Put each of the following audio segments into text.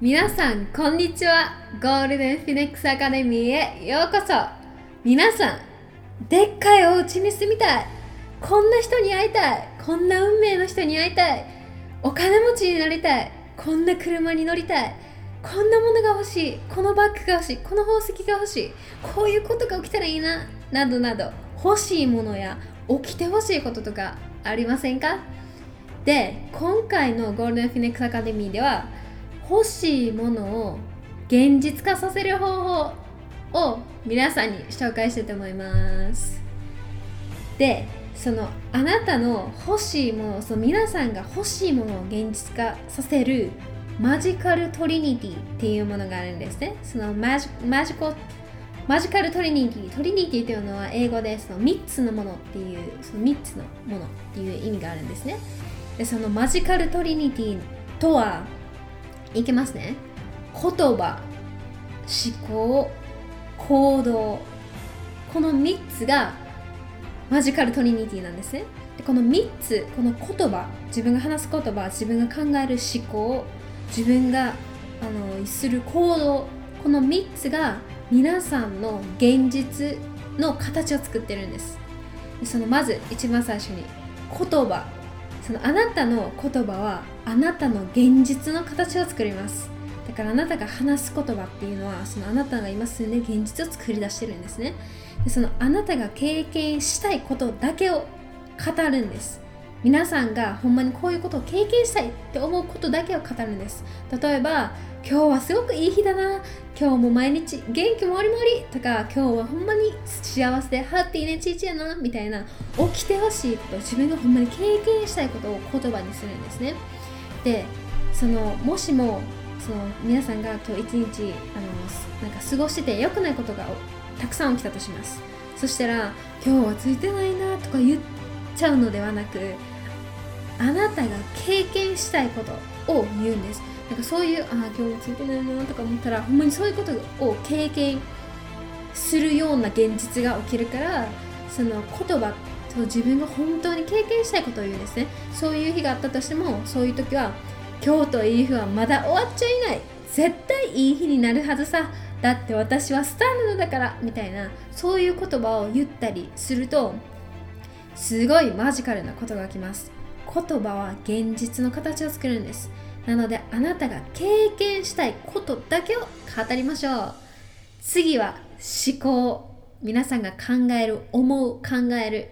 皆さんこんにちは。ゴールデンフィネックスアカデミーへようこそ。皆さんでっかいお家に住みたい。こんな人に会いたい。こんな運命の人に会いたい。お金持ちになりたい。こんな車に乗りたい。こんなものが欲しい。このバッグが欲しい。この宝石が欲しい。こういうことが起きたらいいな。などなど欲しいものや起きてほしいこととかありませんか？で今回のゴールデンフェニックスアカデミーでは欲しいものを現実化させる方法を皆さんに紹介したいと思います。でそのあなたの欲しいものその皆さんが欲しいものを現実化させる Magical Trinity っていうものがあるんですね。そのマジマジコ Magical Trinity。Trinity というのは英語でその3つのものっていうその3つのものっていう意味があるんですね。でそのマジカルトリニティとはいきますね。言葉思考行動。この3つがマジカルトリニティなんですね。でこの3つこの言葉自分が話す言葉自分が考える思考自分があのする行動この3つが皆さんの現実の形を作ってるんです。そのまず一番最初に言葉。そのあなたの言葉はあなたの現実の形を作ります。だからあなたが話す言葉っていうのはそのあなたが今住んで現実を作り出してるんですね。でそのあなたが経験したいことだけを語るんです。皆さんがほんまにこういうことを経験したいって思うことだけを語るんです。例えば今日はすごくいい日だな。今日も毎日元気もりもりとか今日はほんまに幸せでハッピーねちいちやなみたいな起きてほしいこと自分がほんまに経験したいことを言葉にするんですね。でそのもしもその皆さんが今日一日あのなんか過ごしてて良くないことがたくさん起きたとします。そしたら今日はついてないなとか言っちゃうのではなくあなたが経験したいことを言うんです。なんかそういうああ今日もついてないなとか思ったらほんまにそういうことを経験するような現実が起きるからその言葉と自分が本当に経験したいことを言うんですね。そういう日があったとしてもそういう時は今日という日はまだ終わっちゃいない。絶対いい日になるはずさ。だって私はスターなのだから。みたいなそういう言葉を言ったりするとすごいマジカルなことが起きます。言葉は現実の形を作るんです。なのであなたが経験したいことだけを語りましょう。次は思考。皆さんが考える思う考える。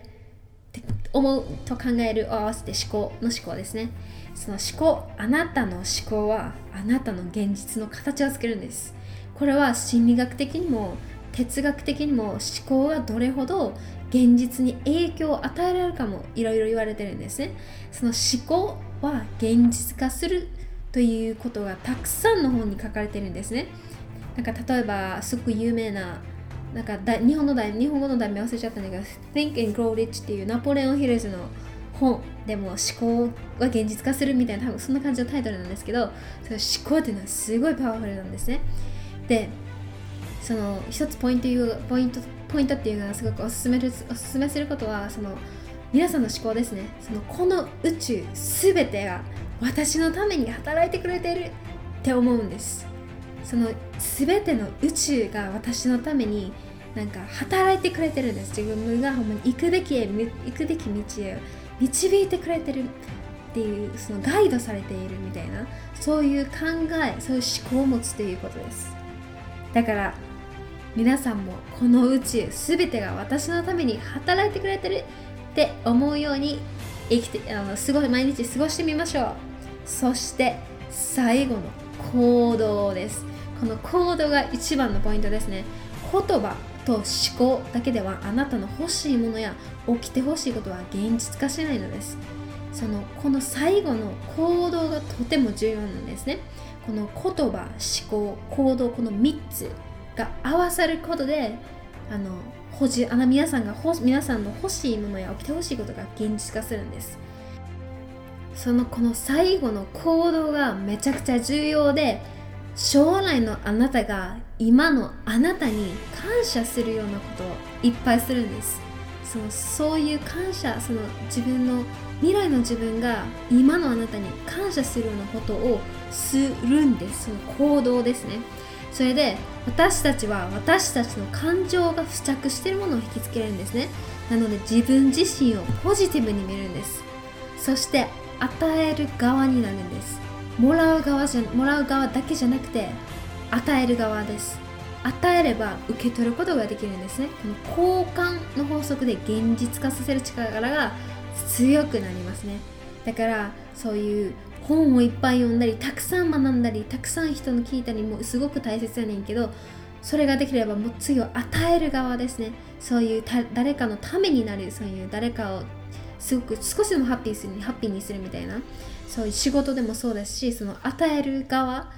思うと考えるを合わせて思考の思考ですね。その思考あなたの思考はあなたの現実の形を作るんです。これは心理学的にも哲学的にも思考がどれほど現実に影響を与えられるかもいろいろ言われてるんですね。その思考は現実化するということがたくさんの本に書かれてるんですね。なんか例えばすごく有名ななんか日本の題日本語の題名忘れちゃったんだけど Think and Grow Rich っていうナポレオン・ヒルズの本でも思考は現実化するみたいな多分そんな感じのタイトルなんですけどその思考っていうのはすごいパワフルなんですね。でその一つポイントポイントポイントっていうのはすごくおすすめるおすすめすることはその皆さんの思考ですね。そのこの宇宙すべてが私のために働いてくれてるって思うんです。その全ての宇宙が私のためになんか働いてくれてるんです。自分がほんまに行くべきへ行くべき道へ導いてくれてるっていうそのガイドされているみたいなそういう考えそういう思考を持つということです。だから皆さんもこの宇宙全てが私のために働いてくれてるって思うように生きてあのすごい毎日過ごしてみましょう。そして最後の行動です。この行動が一番のポイントですね。言葉と思考だけではあなたの欲しいものや起きてほしいことは現実化しないのです。そのこの最後の行動がとても重要なんですね。この言葉思考行動この3つが合わさることであの欲しあの皆さんが皆さんの欲しいものや起きてほしいことが現実化するんです。そのこの最後の行動がめちゃくちゃ重要で将来のあなたが今のあなたに感謝するようなことをいっぱいするんです。そのそういう感謝その自分の未来の自分が今のあなたに感謝するようなことをするんです。その行動ですね。それで私たちは私たちの感情が付着しているものを引きつけるんですね。なので自分自身をポジティブに見るんです。そして与える側になるんです。もらう側じゃもらう側だけじゃなくて与える側です。与えれば受け取ることができるんですね。この交換の法則で現実化させる力が強くなりますね。だからそういう本をいっぱい読んだりたくさん学んだりたくさん人の聞いたりもすごく大切やねんけどそれができればもう次を与える側ですね。そういう誰かのためになるそういう誰かをすごく少しでもハッピーするハッピーにするみたいな。そういう仕事でもそうですしその与える側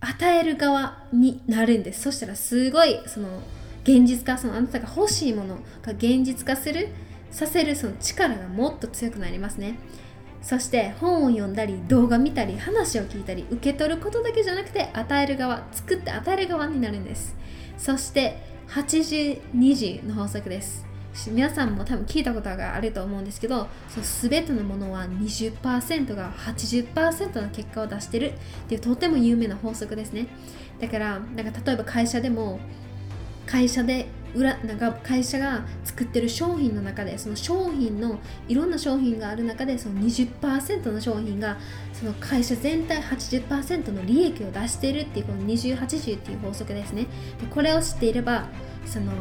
与える側になるんです。そしたらすごいその現実化そのあなたが欲しいものが現実化するさせるその力がもっと強くなりますね。そして本を読んだり動画見たり話を聞いたり受け取ることだけじゃなくて与える側作って与える側になるんです。そして8020の法則です。皆さんも多分聞いたことがあると思うんですけどそ全てのものは20%が80%の結果を出してるっていうとても有名な法則ですね。だからなんか例えば会社でも会社で裏なんか会社が作ってる商品の中でその商品のいろんな商品がある中でその20%の商品がその会社全体80%の利益を出しているっていうこの2080っていう法則ですね。でこれを知っていればその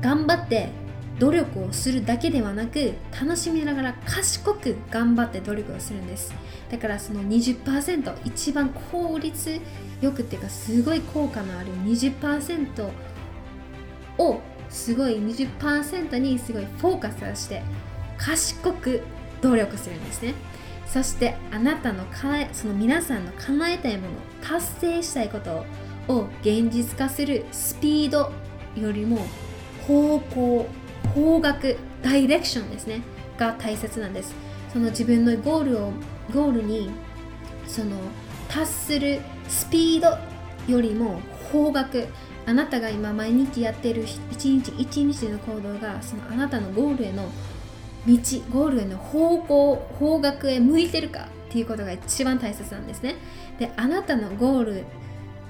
頑張って努力をするだけではなく楽しみながら賢く頑張って努力をするんです。だからその20%一番効率よくっていうかすごい効果のある20%をすごい20%にすごいフォーカスをして賢く努力するんですね。そしてあなたのかその皆さんの叶えたいもの達成したいことを現実化するスピードよりも方向方角ダイレクションですねが大切なんです。その自分のゴールをゴールにその達するスピードよりも方角あなたが今毎日やってる一日一日の行動がそのあなたのゴールへの道ゴールへの方向方角へ向いてるかっていうことが一番大切なんですね。であなたのゴール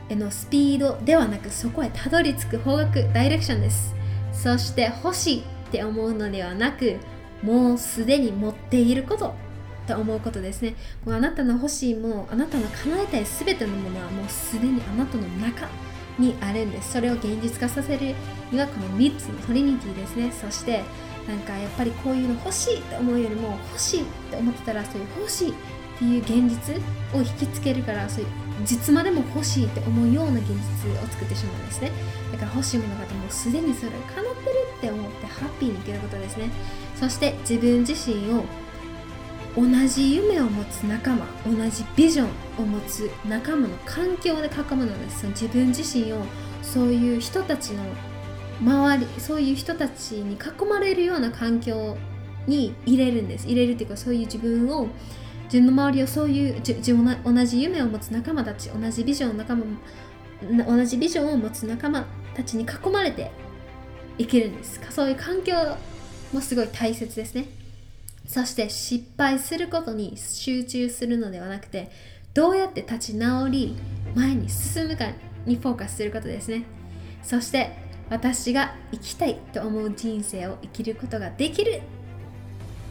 へのスピードではなくそこへたどり着く方角ダイレクションです。そして欲しいって思うのではなくもうすでに持っていることと思うことですね。もうあなたの欲しいもあなたの叶えたい全てのものはもうすでにあなたの中。にあるんです。それを現実化させるにはこの3つのトリニティですね。そしてなんかやっぱりこういうの欲しいって思うよりも欲しいって思ってたらそういう欲しいっていう現実を引きつけるからそういう実までも欲しいって思うような現実を作ってしまうんですね。だから欲しいものがもうすでにそれが叶ってるって思ってハッピーに生きることですね。そして自分自身を同じ夢を持つ仲間同じビジョンを持つ仲間の環境で囲むのです。自分自身をそういう人たちの周りそういう人たちに囲まれるような環境に入れるんです。入れるっていうかそういう自分を自分の周りをそういう自分同じ夢を持つ仲間たち同じビジョン仲間同じビジョンを持つ仲間たちに囲まれていけるんです。そういう環境もすごい大切ですね。そして失敗することに集中するのではなくてどうやって立ち直り前に進むかにフォーカスすることですね。そして私が生きたいと思う人生を生きることができる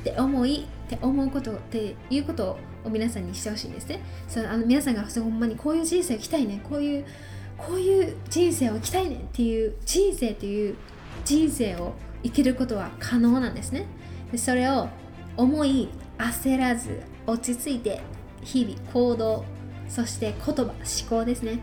って思いって思うことっていうことを皆さんにしてほしいんですね。そのあの皆さんがほんまにこういう人生を生きたいねこういうこういう人生を生きたいねっていう人生っていう人生を生きることは可能なんですね。でそれを思い焦らず落ち着いて日々行動そして言葉思考ですね。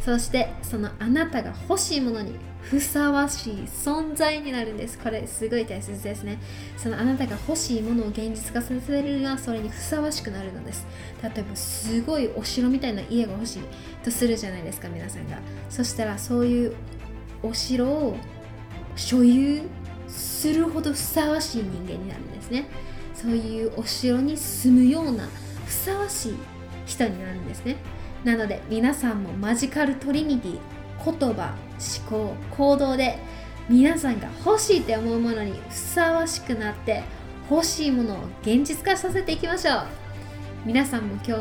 そしてそのあなたが欲しいものにふさわしい存在になるんです。これすごい大切ですね。そのあなたが欲しいものを現実化させるにはそれにふさわしくなるのです。例えばすごいお城みたいな家が欲しいとするじゃないですか皆さんが。そしたらそういうお城を所有するほどふさわしい人間になるんですね。そういうお城に住むようなふさわしい人になるんですね。なので皆さんもマジカルトリニティ言葉思考行動で皆さんが欲しいって思うものにふさわしくなって欲しいものを現実化させていきましょう。皆さんも今日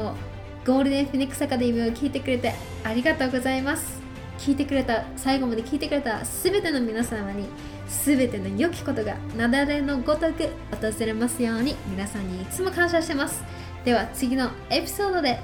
ゴールデンフィニックスアカデミーを聞いてくれてありがとうございます。聞いてくれた最後まで聞いてくれた全ての皆様にすべての良きことが雪崩のごとく訪れますように皆さんにいつも感謝してます。では次のエピソードで